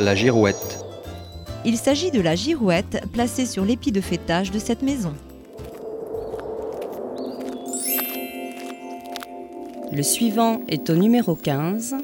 La girouette. Il s'agit de la girouette placée sur l'épi de fêtage de cette maison. Le suivant est au numéro 15.